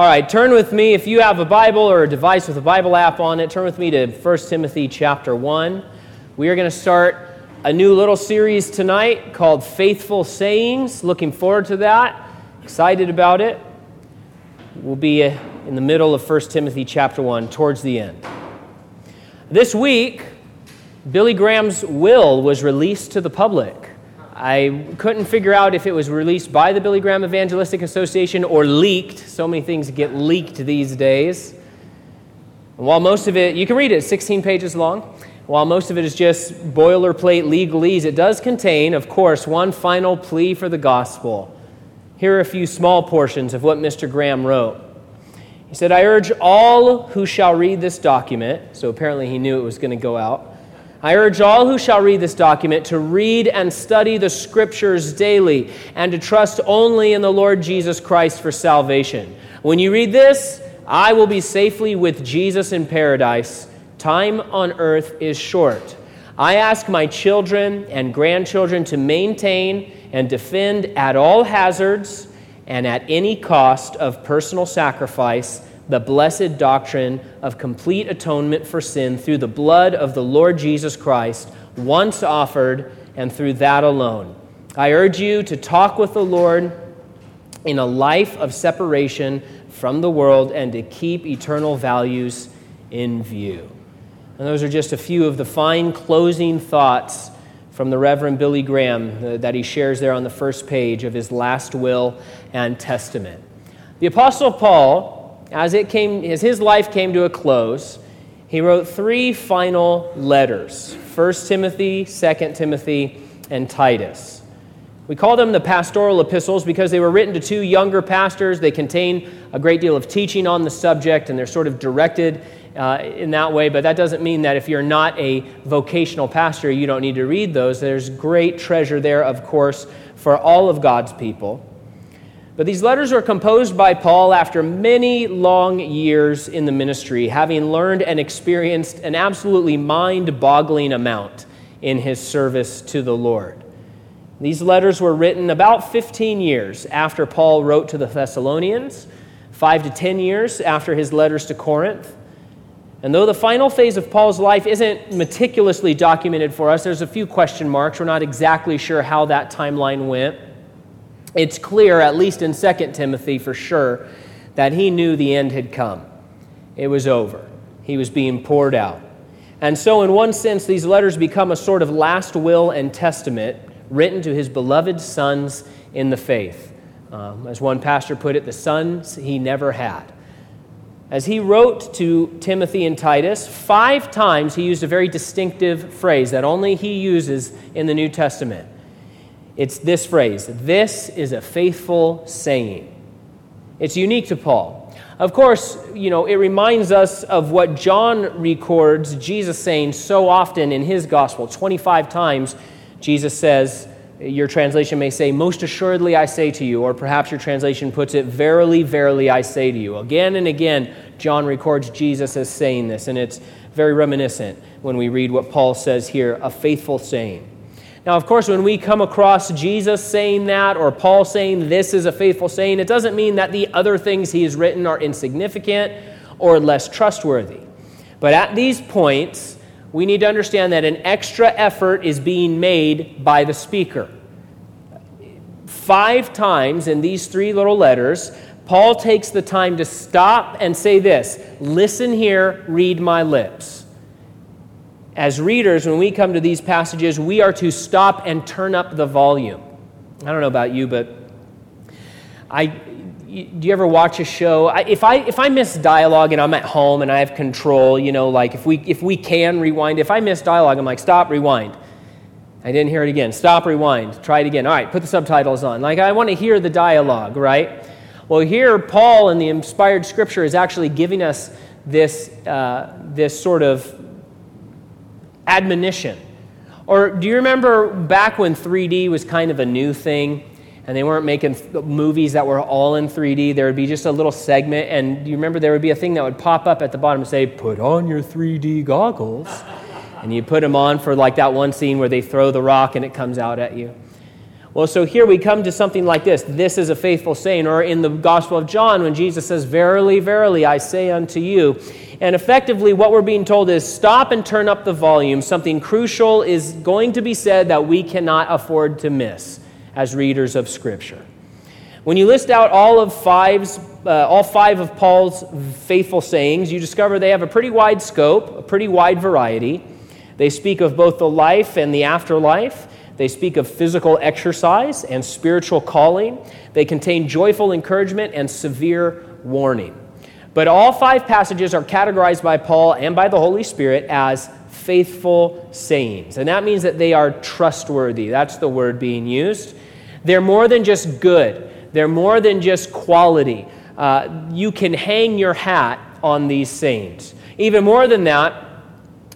All right, turn with me, if you have a Bible or a device with a Bible app on it, turn with me to 1 Timothy chapter 1. We are going to start a new little series tonight called Faithful Sayings. Looking forward to that. Excited about it. We'll be uh, in the middle of 1 Timothy chapter 1, towards the end. This week, Billy Graham's will was released to the public. I couldn't figure out if it was released by the Billy Graham Evangelistic Association or leaked. So many things get leaked these days. And while most of it, you can read it, 16 pages long. While most of it is just boilerplate legalese, it does contain, of course, one final plea for the gospel. Here are a few small portions of what Mr. Graham wrote. He said, I urge all who shall read this document, so apparently he knew it was going to go out I urge all who shall read this document to read and study the scriptures daily and to trust only in the Lord Jesus Christ for salvation. When you read this, I will be safely with Jesus in paradise. Time on earth is short. I ask my children and grandchildren to maintain and defend at all hazards and at any cost of personal sacrifice the blessed doctrine of complete atonement for sin through the blood of the Lord Jesus Christ, once offered, and through that alone. I urge you to talk with the Lord in a life of separation from the world and to keep eternal values in view. And those are just a few of the fine closing thoughts from the Reverend Billy Graham uh, that he shares there on the first page of his last will and testament. The Apostle Paul as, it came, as his life came to a close, he wrote three final letters 1 Timothy, 2 Timothy, and Titus. We call them the pastoral epistles because they were written to two younger pastors. They contain a great deal of teaching on the subject and they're sort of directed uh, in that way. But that doesn't mean that if you're not a vocational pastor, you don't need to read those. There's great treasure there, of course, for all of God's people. But these letters are composed by Paul after many long years in the ministry, having learned and experienced an absolutely mind boggling amount in his service to the Lord. These letters were written about 15 years after Paul wrote to the Thessalonians, five to 10 years after his letters to Corinth. And though the final phase of Paul's life isn't meticulously documented for us, there's a few question marks. We're not exactly sure how that timeline went it's clear, at least in 2 Timothy for sure, that he knew the end had come. It was over. He was being poured out. And so, in one sense, these letters become a sort of last will and testament written to his beloved sons in the faith. Um, as one pastor put it, the sons he never had. As he wrote to Timothy and Titus, five times he used a very distinctive phrase that only he uses in the New Testament. It's this phrase this is a faithful saying. It's unique to Paul. Of course, you know, it reminds us of what John records Jesus saying so often in his gospel. 25 times, Jesus says, your translation may say, Most assuredly I say to you, or perhaps your translation puts it, Verily, verily I say to you. Again and again, John records Jesus as saying this, and it's very reminiscent when we read what Paul says here a faithful saying. Now, of course, when we come across Jesus saying that or Paul saying this is a faithful saying, it doesn't mean that the other things he has written are insignificant or less trustworthy. But at these points, we need to understand that an extra effort is being made by the speaker. Five times in these three little letters, Paul takes the time to stop and say this Listen here, read my lips as readers, when we come to these passages, we are to stop and turn up the volume. I don't know about you, but I, do you ever watch a show? If, I, if I miss dialogue and I'm at home and I have control, you know, like if we, if we can rewind, if I miss dialogue, I'm like, stop, rewind. I didn't hear it again. Stop, rewind. Try it again. All right, put the subtitles on. Like, I want to hear the dialogue, right? Well, here, Paul in the inspired scripture is actually giving us this, uh, this sort of admonition. Or do you remember back when 3D was kind of a new thing and they weren't making movies that were all in 3D? There would be just a little segment, and you remember there would be a thing that would pop up at the bottom and say, Put on your 3D goggles. And you put them on for like that one scene where they throw the rock and it comes out at you. Well, so here we come to something like this. This is a faithful saying. Or in the Gospel of John, when Jesus says, Verily, verily, I say unto you. And effectively, what we're being told is stop and turn up the volume. Something crucial is going to be said that we cannot afford to miss as readers of Scripture. When you list out all of five's, uh, all five of Paul's faithful sayings, you discover they have a pretty wide scope, a pretty wide variety. They speak of both the life and the afterlife. They speak of physical exercise and spiritual calling. They contain joyful encouragement and severe warning. But all five passages are categorized by Paul and by the Holy Spirit as faithful sayings. And that means that they are trustworthy. That's the word being used. They're more than just good, they're more than just quality. Uh, you can hang your hat on these sayings. Even more than that,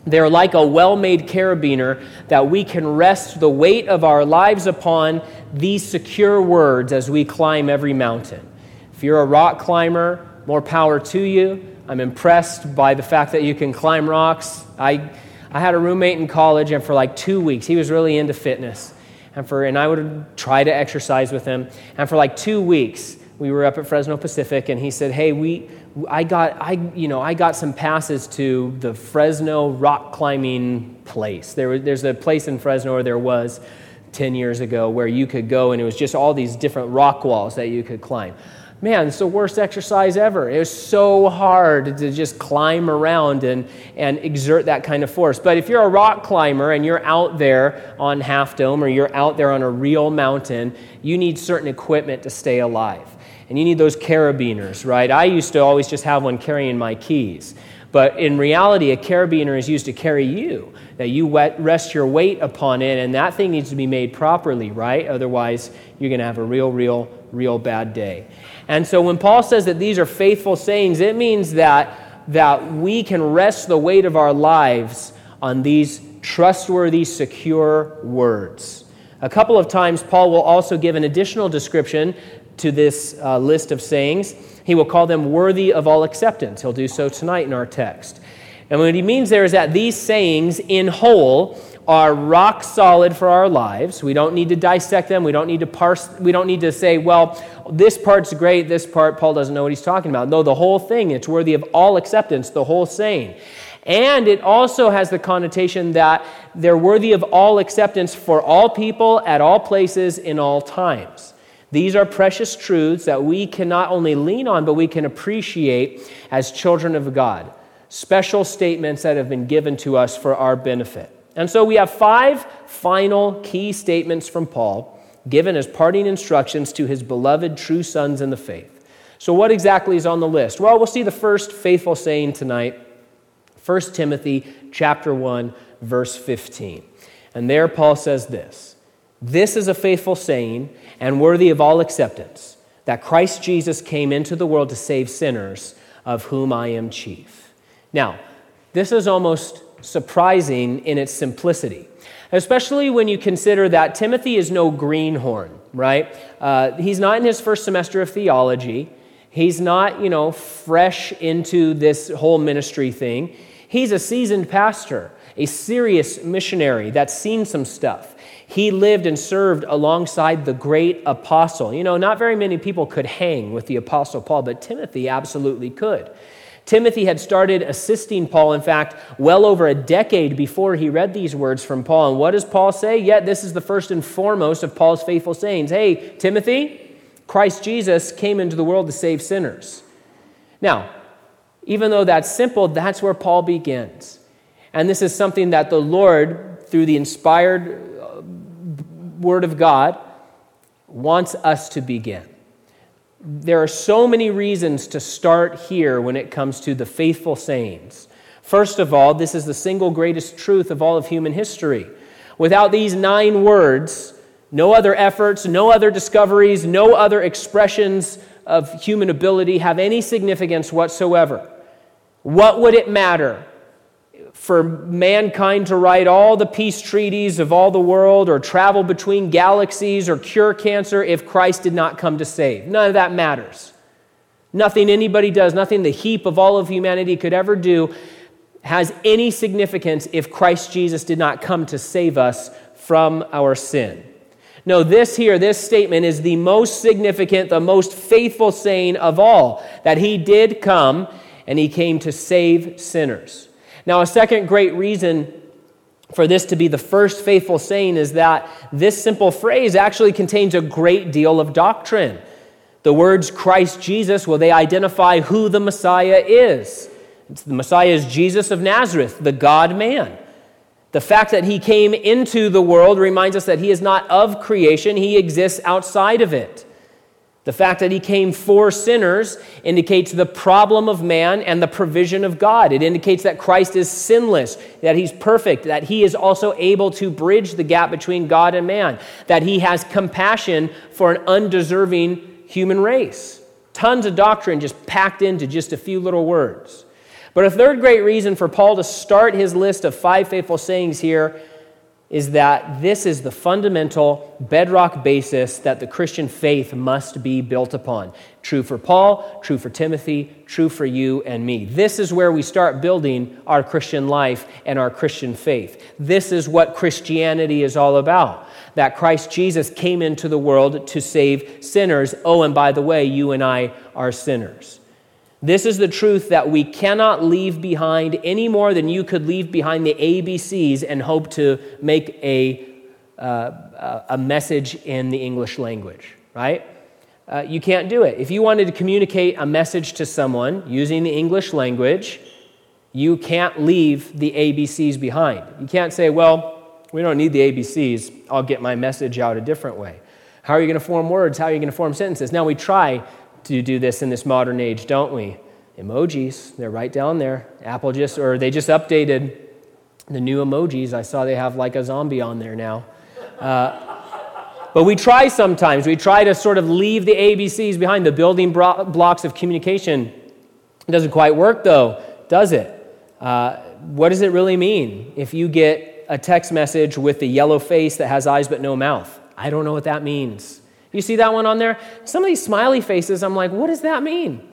they're like a well made carabiner that we can rest the weight of our lives upon these secure words as we climb every mountain. If you're a rock climber, more power to you. I'm impressed by the fact that you can climb rocks. I, I had a roommate in college, and for like two weeks, he was really into fitness. And, for, and I would try to exercise with him. And for like two weeks, we were up at Fresno Pacific, and he said, Hey, we, I got, I, you know, I got some passes to the Fresno rock climbing place. There was, there's a place in Fresno, or there was 10 years ago, where you could go and it was just all these different rock walls that you could climb. Man, it's the worst exercise ever. It was so hard to just climb around and, and exert that kind of force. But if you're a rock climber and you're out there on Half Dome or you're out there on a real mountain, you need certain equipment to stay alive and you need those carabiners, right? I used to always just have one carrying my keys. But in reality, a carabiner is used to carry you, that you rest your weight upon it, and that thing needs to be made properly, right? Otherwise, you're going to have a real, real, real bad day. And so when Paul says that these are faithful sayings, it means that, that we can rest the weight of our lives on these trustworthy, secure words. A couple of times, Paul will also give an additional description to this uh, list of sayings. He will call them worthy of all acceptance. He'll do so tonight in our text. And what he means there is that these sayings in whole are rock solid for our lives. We don't need to dissect them. We don't need to parse. We don't need to say, well, this part's great, this part, Paul doesn't know what he's talking about. No, the whole thing, it's worthy of all acceptance, the whole saying. And it also has the connotation that they're worthy of all acceptance for all people, at all places, in all times. These are precious truths that we can not only lean on, but we can appreciate as children of God. Special statements that have been given to us for our benefit. And so we have five final key statements from Paul given as parting instructions to his beloved true sons in the faith. So, what exactly is on the list? Well, we'll see the first faithful saying tonight 1 Timothy chapter 1 verse 15. And there Paul says this this is a faithful saying and worthy of all acceptance that Christ Jesus came into the world to save sinners, of whom I am chief. Now, this is almost surprising in its simplicity, especially when you consider that Timothy is no greenhorn, right? Uh, he's not in his first semester of theology. He's not, you know, fresh into this whole ministry thing. He's a seasoned pastor, a serious missionary that's seen some stuff. He lived and served alongside the great apostle. You know, not very many people could hang with the apostle Paul, but Timothy absolutely could. Timothy had started assisting Paul, in fact, well over a decade before he read these words from Paul. And what does Paul say? Yet, this is the first and foremost of Paul's faithful sayings. Hey, Timothy, Christ Jesus came into the world to save sinners. Now, even though that's simple, that's where Paul begins. And this is something that the Lord, through the inspired Word of God wants us to begin. There are so many reasons to start here when it comes to the faithful sayings. First of all, this is the single greatest truth of all of human history. Without these nine words, no other efforts, no other discoveries, no other expressions of human ability have any significance whatsoever. What would it matter for mankind to write all the peace treaties of all the world or travel between galaxies or cure cancer if Christ did not come to save. None of that matters. Nothing anybody does, nothing the heap of all of humanity could ever do has any significance if Christ Jesus did not come to save us from our sin. No, this here, this statement is the most significant, the most faithful saying of all that he did come and he came to save sinners. Now, a second great reason for this to be the first faithful saying is that this simple phrase actually contains a great deal of doctrine. The words Christ Jesus, well, they identify who the Messiah is. the Messiah is Jesus of Nazareth, the God man. The fact that he came into the world reminds us that he is not of creation, he exists outside of it. The fact that he came for sinners indicates the problem of man and the provision of God. It indicates that Christ is sinless, that he's perfect, that he is also able to bridge the gap between God and man, that he has compassion for an undeserving human race. Tons of doctrine just packed into just a few little words. But a third great reason for Paul to start his list of five faithful sayings here is that this is the fundamental bedrock basis that the Christian faith must be built upon. True for Paul, true for Timothy, true for you and me. This is where we start building our Christian life and our Christian faith. This is what Christianity is all about. That Christ Jesus came into the world to save sinners. Oh, and by the way, you and I are sinners. This is the truth that we cannot leave behind any more than you could leave behind the ABCs and hope to make a, uh, a message in the English language, right? Uh, you can't do it. If you wanted to communicate a message to someone using the English language, you can't leave the ABCs behind. You can't say, well, we don't need the ABCs, I'll get my message out a different way. How are you going to form words? How are you going to form sentences? Now, we try to do this in this modern age, don't we? Emojis, they're right down there. Apple just, or they just updated the new emojis. I saw they have like a zombie on there now. Uh, but we try sometimes. We try to sort of leave the ABCs behind, the building blocks of communication. It doesn't quite work though, does it? Uh, what does it really mean if you get a text message with the yellow face that has eyes but no mouth? I don't know what that means. You see that one on there? Some of these smiley faces, I'm like, what does that mean?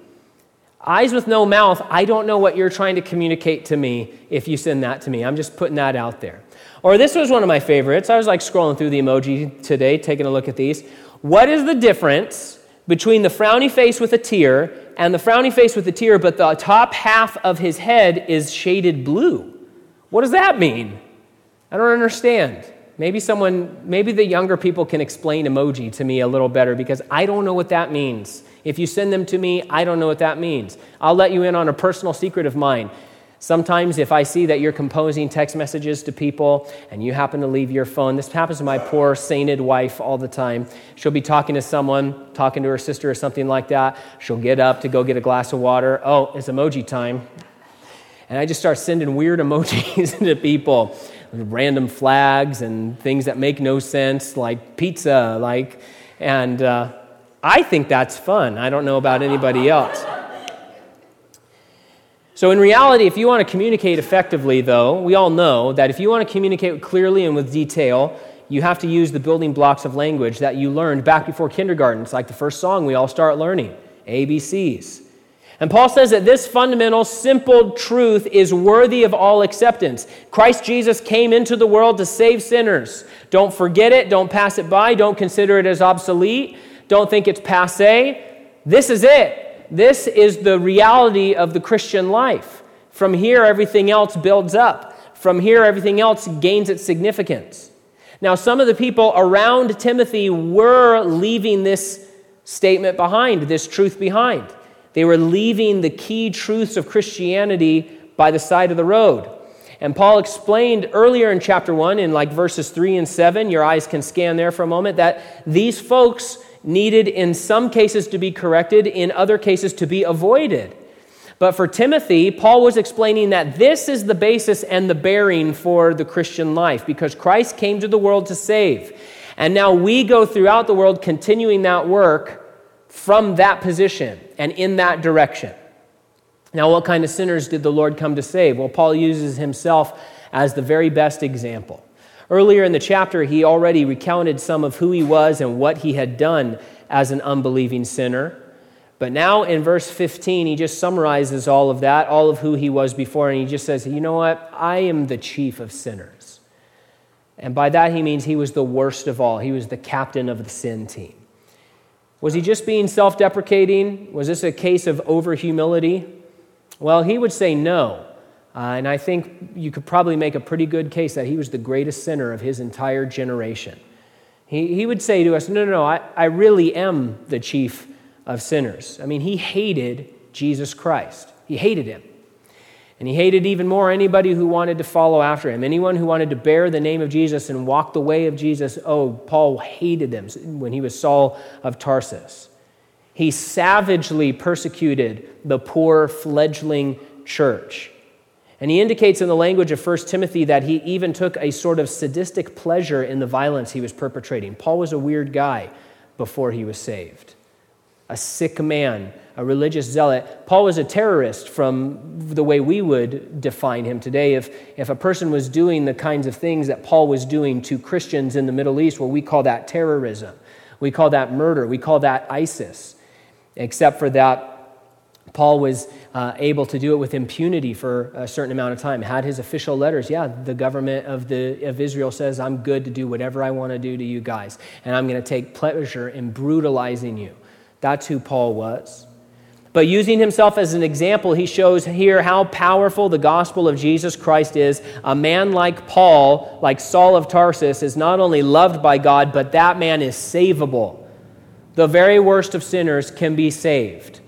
Eyes with no mouth, I don't know what you're trying to communicate to me if you send that to me. I'm just putting that out there. Or this was one of my favorites. I was like scrolling through the emoji today, taking a look at these. What is the difference between the frowny face with a tear and the frowny face with a tear, but the top half of his head is shaded blue? What does that mean? I don't understand. Maybe someone, maybe the younger people can explain emoji to me a little better because I don't know what that means. If you send them to me, I don't know what that means. I'll let you in on a personal secret of mine. Sometimes, if I see that you're composing text messages to people and you happen to leave your phone, this happens to my poor sainted wife all the time. She'll be talking to someone, talking to her sister or something like that. She'll get up to go get a glass of water. Oh, it's emoji time. And I just start sending weird emojis to people random flags and things that make no sense, like pizza, like, and uh, I think that's fun. I don't know about anybody else. So, in reality, if you want to communicate effectively, though, we all know that if you want to communicate clearly and with detail, you have to use the building blocks of language that you learned back before kindergarten. It's like the first song we all start learning ABCs. And Paul says that this fundamental, simple truth is worthy of all acceptance. Christ Jesus came into the world to save sinners. Don't forget it. Don't pass it by. Don't consider it as obsolete. Don't think it's passe. This is it. This is the reality of the Christian life. From here, everything else builds up. From here, everything else gains its significance. Now, some of the people around Timothy were leaving this statement behind, this truth behind. They were leaving the key truths of Christianity by the side of the road. And Paul explained earlier in chapter 1, in like verses 3 and 7, your eyes can scan there for a moment, that these folks needed in some cases to be corrected, in other cases to be avoided. But for Timothy, Paul was explaining that this is the basis and the bearing for the Christian life because Christ came to the world to save. And now we go throughout the world continuing that work from that position and in that direction. Now, what kind of sinners did the Lord come to save? Well, Paul uses himself as the very best example. Earlier in the chapter, he already recounted some of who he was and what he had done as an unbelieving sinner. But now in verse 15, he just summarizes all of that, all of who he was before, and he just says, You know what? I am the chief of sinners. And by that, he means he was the worst of all. He was the captain of the sin team. Was he just being self deprecating? Was this a case of over humility? Well, he would say no. Uh, and I think you could probably make a pretty good case that he was the greatest sinner of his entire generation. He, he would say to us, No, no, no, I, I really am the chief of sinners. I mean, he hated Jesus Christ, he hated him. And he hated even more anybody who wanted to follow after him. Anyone who wanted to bear the name of Jesus and walk the way of Jesus, oh, Paul hated them when he was Saul of Tarsus. He savagely persecuted the poor fledgling church. And he indicates in the language of 1 Timothy that he even took a sort of sadistic pleasure in the violence he was perpetrating. Paul was a weird guy before he was saved, a sick man a religious zealot. Paul was a terrorist from the way we would define him today. If, if a person was doing the kinds of things that Paul was doing to Christians in the Middle East, well, we call that terrorism. We call that murder. We call that ISIS. Except for that, Paul was uh, able to do it with impunity for a certain amount of time. Had his official letters, yeah, the government of, the, of Israel says, I'm good to do whatever I want to do to you guys, and I'm going to take pleasure in brutalizing you. That's who Paul was. But using himself as an example, he shows here how powerful the gospel of Jesus Christ is. A man like Paul, like Saul of Tarsus, is not only loved by God, but that man is savable. The very worst of sinners can be saved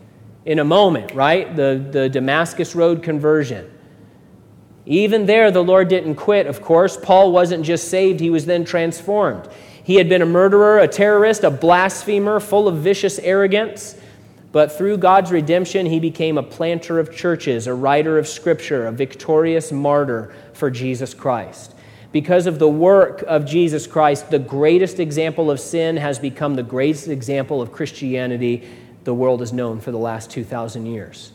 in a moment, right? The, the Damascus Road conversion. Even there, the Lord didn't quit, of course. Paul wasn't just saved, he was then transformed. He had been a murderer, a terrorist, a blasphemer, full of vicious arrogance. But through God's redemption, he became a planter of churches, a writer of scripture, a victorious martyr for Jesus Christ. Because of the work of Jesus Christ, the greatest example of sin has become the greatest example of Christianity the world has known for the last 2,000 years.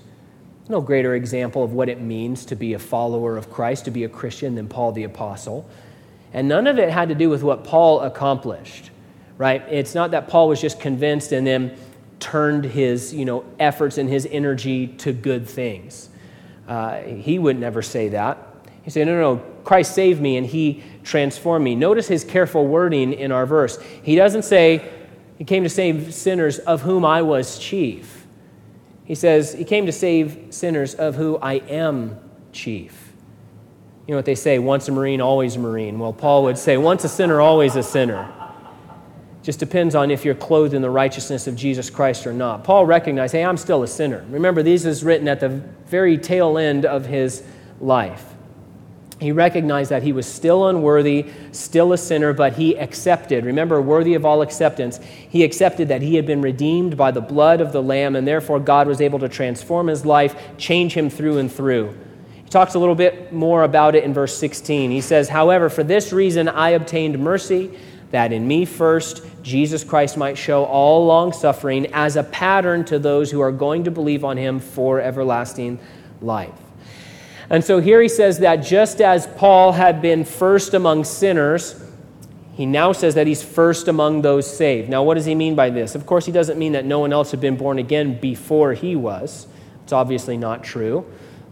No greater example of what it means to be a follower of Christ, to be a Christian, than Paul the Apostle. And none of it had to do with what Paul accomplished, right? It's not that Paul was just convinced and then turned his you know, efforts and his energy to good things. Uh, he would never say that. He said, No, no, no, Christ saved me and he transformed me. Notice his careful wording in our verse. He doesn't say, He came to save sinners of whom I was chief. He says, He came to save sinners of who I am chief. You know what they say, once a Marine, always a Marine. Well, Paul would say, once a sinner, always a sinner. Just depends on if you're clothed in the righteousness of Jesus Christ or not. Paul recognized, hey, I'm still a sinner. Remember, these is written at the very tail end of his life. He recognized that he was still unworthy, still a sinner, but he accepted. Remember, worthy of all acceptance. He accepted that he had been redeemed by the blood of the Lamb, and therefore God was able to transform his life, change him through and through. He talks a little bit more about it in verse 16. He says, However, for this reason I obtained mercy that in me first Jesus Christ might show all long suffering as a pattern to those who are going to believe on him for everlasting life. And so here he says that just as Paul had been first among sinners, he now says that he's first among those saved. Now, what does he mean by this? Of course, he doesn't mean that no one else had been born again before he was. It's obviously not true.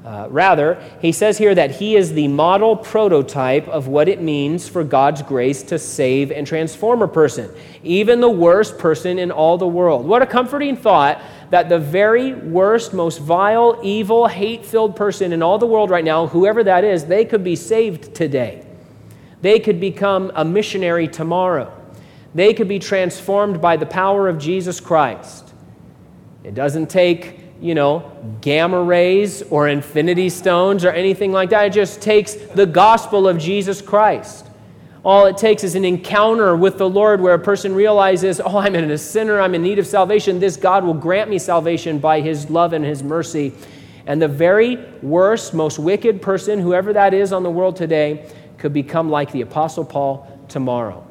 Uh, rather, he says here that he is the model prototype of what it means for God's grace to save and transform a person, even the worst person in all the world. What a comforting thought that the very worst, most vile, evil, hate filled person in all the world right now, whoever that is, they could be saved today. They could become a missionary tomorrow. They could be transformed by the power of Jesus Christ. It doesn't take you know, gamma rays or infinity stones or anything like that. It just takes the gospel of Jesus Christ. All it takes is an encounter with the Lord where a person realizes, oh, I'm a sinner, I'm in need of salvation. This God will grant me salvation by his love and his mercy. And the very worst, most wicked person, whoever that is on the world today, could become like the Apostle Paul tomorrow.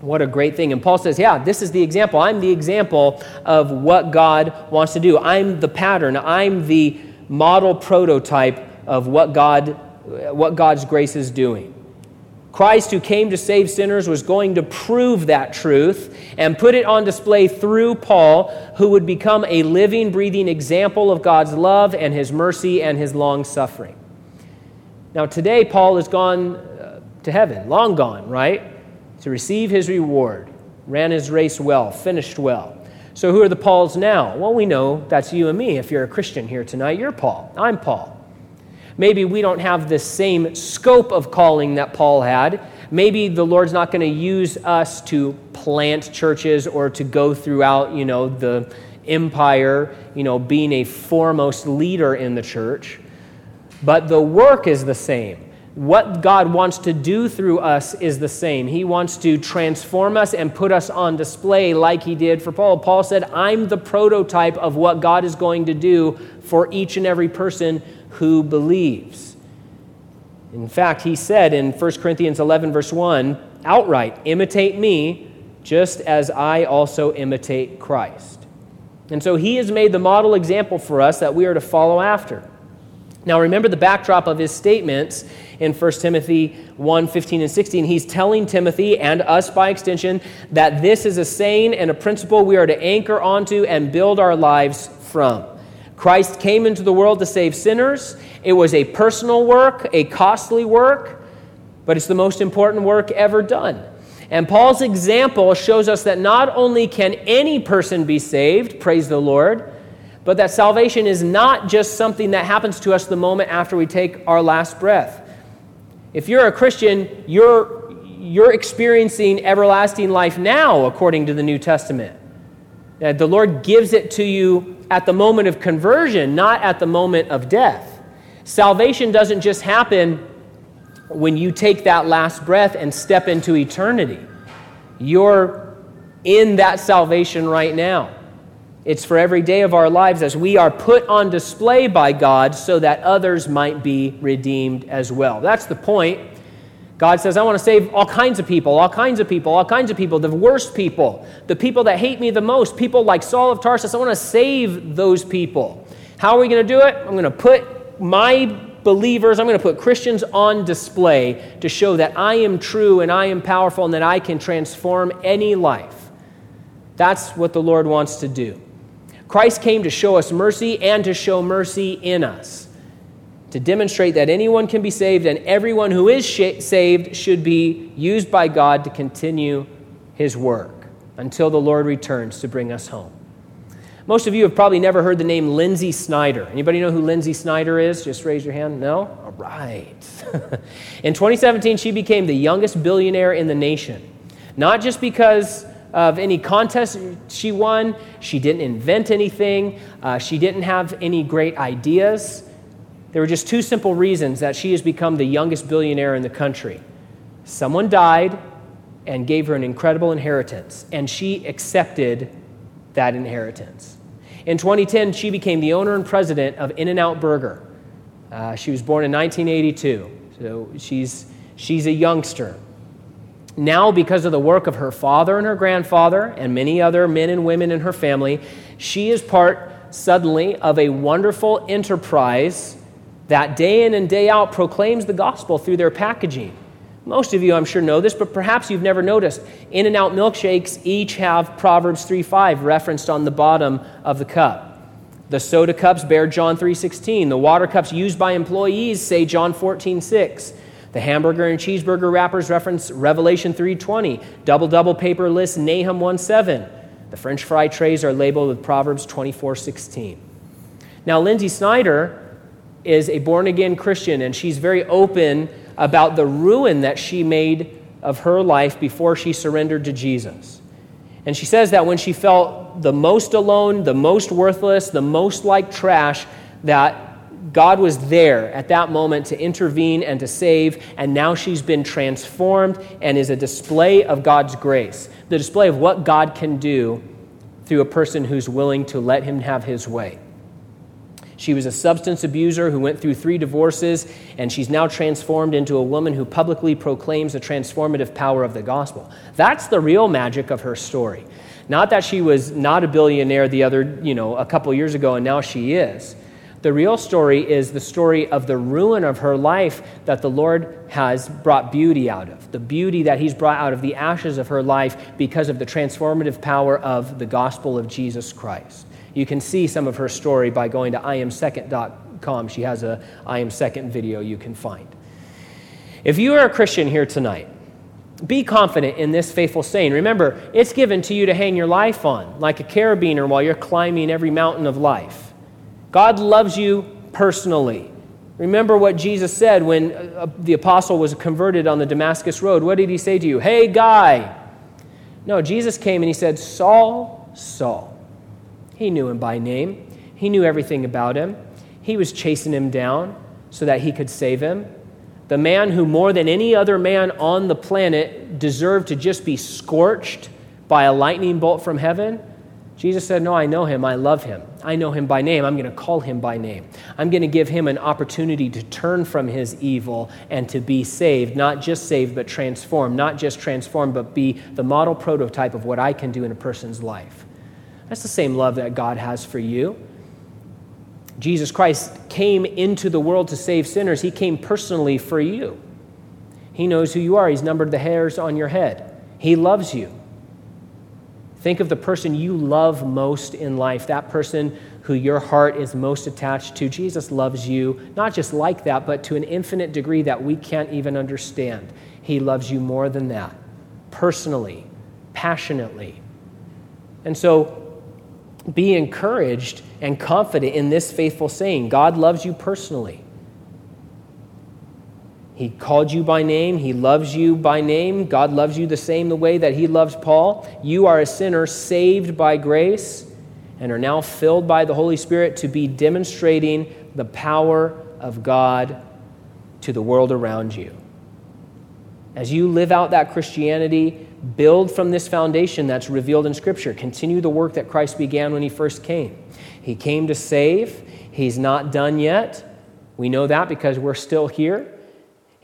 What a great thing. And Paul says, Yeah, this is the example. I'm the example of what God wants to do. I'm the pattern. I'm the model prototype of what, God, what God's grace is doing. Christ, who came to save sinners, was going to prove that truth and put it on display through Paul, who would become a living, breathing example of God's love and his mercy and his long suffering. Now, today, Paul has gone uh, to heaven, long gone, right? To receive his reward, ran his race well, finished well. So, who are the Pauls now? Well, we know that's you and me. If you're a Christian here tonight, you're Paul. I'm Paul. Maybe we don't have the same scope of calling that Paul had. Maybe the Lord's not going to use us to plant churches or to go throughout, you know, the empire, you know, being a foremost leader in the church. But the work is the same what God wants to do through us is the same. He wants to transform us and put us on display like he did for Paul. Paul said, I'm the prototype of what God is going to do for each and every person who believes. In fact, he said in 1 Corinthians 11, verse 1, outright, imitate me just as I also imitate Christ. And so he has made the model example for us that we are to follow after. Now, remember the backdrop of his statements in 1 Timothy 1 15 and 16. He's telling Timothy and us by extension that this is a saying and a principle we are to anchor onto and build our lives from. Christ came into the world to save sinners. It was a personal work, a costly work, but it's the most important work ever done. And Paul's example shows us that not only can any person be saved, praise the Lord, but that salvation is not just something that happens to us the moment after we take our last breath. If you're a Christian, you're, you're experiencing everlasting life now, according to the New Testament. the Lord gives it to you at the moment of conversion, not at the moment of death. Salvation doesn't just happen when you take that last breath and step into eternity. You're in that salvation right now. It's for every day of our lives as we are put on display by God so that others might be redeemed as well. That's the point. God says, I want to save all kinds of people, all kinds of people, all kinds of people, the worst people, the people that hate me the most, people like Saul of Tarsus. I want to save those people. How are we going to do it? I'm going to put my believers, I'm going to put Christians on display to show that I am true and I am powerful and that I can transform any life. That's what the Lord wants to do. Christ came to show us mercy and to show mercy in us, to demonstrate that anyone can be saved and everyone who is sh- saved should be used by God to continue his work until the Lord returns to bring us home. Most of you have probably never heard the name Lynsi Snyder. Anybody know who Lynsi Snyder is? Just raise your hand. No? All right. in 2017, she became the youngest billionaire in the nation. Not just because of any contest she won. She didn't invent anything. Uh, she didn't have any great ideas. There were just two simple reasons that she has become the youngest billionaire in the country. Someone died and gave her an incredible inheritance, and she accepted that inheritance. In 2010, she became the owner and president of In N Out Burger. Uh, she was born in 1982, so she's, she's a youngster. Now, because of the work of her father and her grandfather and many other men and women in her family, she is part suddenly of a wonderful enterprise that day in and day out proclaims the gospel through their packaging. Most of you, I'm sure, know this, but perhaps you've never noticed. In and Out milkshakes each have Proverbs 3:5 referenced on the bottom of the cup. The soda cups bear John 3:16. The water cups used by employees say John 14:6. The hamburger and cheeseburger wrappers reference Revelation 3:20. Double double paper lists Nahum 1:7. The French fry trays are labeled with Proverbs 24:16. Now Lynsi Snyder is a born again Christian and she's very open about the ruin that she made of her life before she surrendered to Jesus. And she says that when she felt the most alone, the most worthless, the most like trash, that God was there at that moment to intervene and to save, and now she's been transformed and is a display of God's grace, the display of what God can do through a person who's willing to let him have his way. She was a substance abuser who went through three divorces, and she's now transformed into a woman who publicly proclaims the transformative power of the gospel. That's the real magic of her story. Not that she was not a billionaire the other, you know, a couple years ago, and now she is. The real story is the story of the ruin of her life that the Lord has brought beauty out of, the beauty that He's brought out of the ashes of her life because of the transformative power of the gospel of Jesus Christ. You can see some of her story by going to iamsecond.com. She has a I Am Second video you can find. If you are a Christian here tonight, be confident in this faithful saying. Remember, it's given to you to hang your life on, like a carabiner while you're climbing every mountain of life. God loves you personally. Remember what Jesus said when uh, the apostle was converted on the Damascus Road. What did he say to you? Hey, guy. No, Jesus came and he said, Saul, Saul. He knew him by name, he knew everything about him. He was chasing him down so that he could save him. The man who, more than any other man on the planet, deserved to just be scorched by a lightning bolt from heaven Jesus said, No, I know him. I love him. I know him by name. I'm going to call him by name. I'm going to give him an opportunity to turn from his evil and to be saved, not just saved, but transformed. Not just transformed, but be the model prototype of what I can do in a person's life. That's the same love that God has for you. Jesus Christ came into the world to save sinners, he came personally for you. He knows who you are, he's numbered the hairs on your head. He loves you. Think of the person you love most in life, that person who your heart is most attached to. Jesus loves you, not just like that, but to an infinite degree that we can't even understand. He loves you more than that, personally, passionately. And so be encouraged and confident in this faithful saying God loves you personally. He called you by name. He loves you by name. God loves you the same the way that He loves Paul. You are a sinner saved by grace and are now filled by the Holy Spirit to be demonstrating the power of God to the world around you. As you live out that Christianity, build from this foundation that's revealed in Scripture. Continue the work that Christ began when He first came. He came to save, He's not done yet. We know that because we're still here.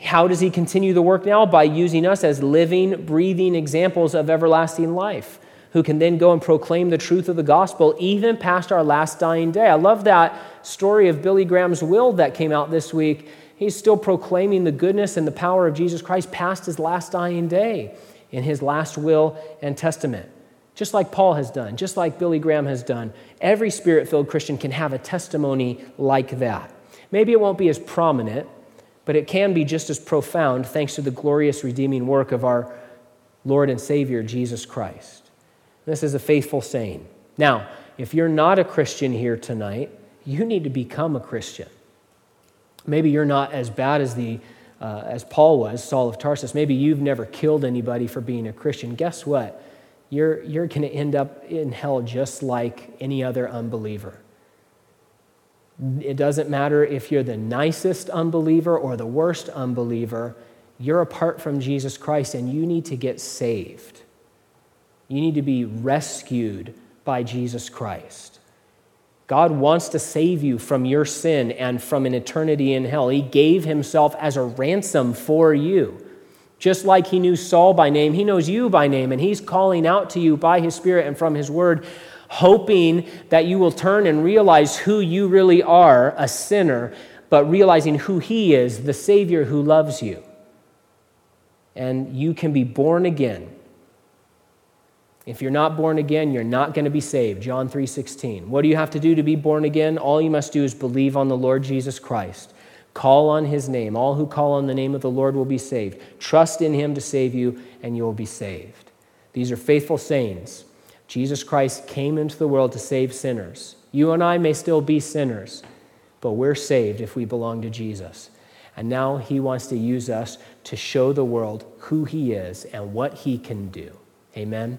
How does he continue the work now? By using us as living, breathing examples of everlasting life, who can then go and proclaim the truth of the gospel even past our last dying day. I love that story of Billy Graham's will that came out this week. He's still proclaiming the goodness and the power of Jesus Christ past his last dying day in his last will and testament. Just like Paul has done, just like Billy Graham has done. Every spirit filled Christian can have a testimony like that. Maybe it won't be as prominent, but it can be just as profound thanks to the glorious redeeming work of our Lord and Savior, Jesus Christ. This is a faithful saying. Now, if you're not a Christian here tonight, you need to become a Christian. Maybe you're not as bad as, the, uh, as Paul was, Saul of Tarsus. Maybe you've never killed anybody for being a Christian. Guess what? You're, you're going to end up in hell just like any other unbeliever. It doesn't matter if you're the nicest unbeliever or the worst unbeliever, you're apart from Jesus Christ and you need to get saved. You need to be rescued by Jesus Christ. God wants to save you from your sin and from an eternity in hell. He gave himself as a ransom for you. Just like he knew Saul by name, he knows you by name, and he's calling out to you by his Spirit and from his word hoping that you will turn and realize who you really are a sinner, but realizing who He is, the Savior who loves you. And you can be born again. If you're not born again, you're not going to be saved. John 3:16. What do you have to do to be born again? All you must do is believe on the Lord Jesus Christ. Call on his name. All who call on the name of the Lord will be saved. Trust in him to save you and you will be saved. These are faithful sayings. Jesus Christ came into the world to save sinners. You and I may still be sinners, but we're saved if we belong to Jesus. And now he wants to use us to show the world who he is and what he can do. Amen.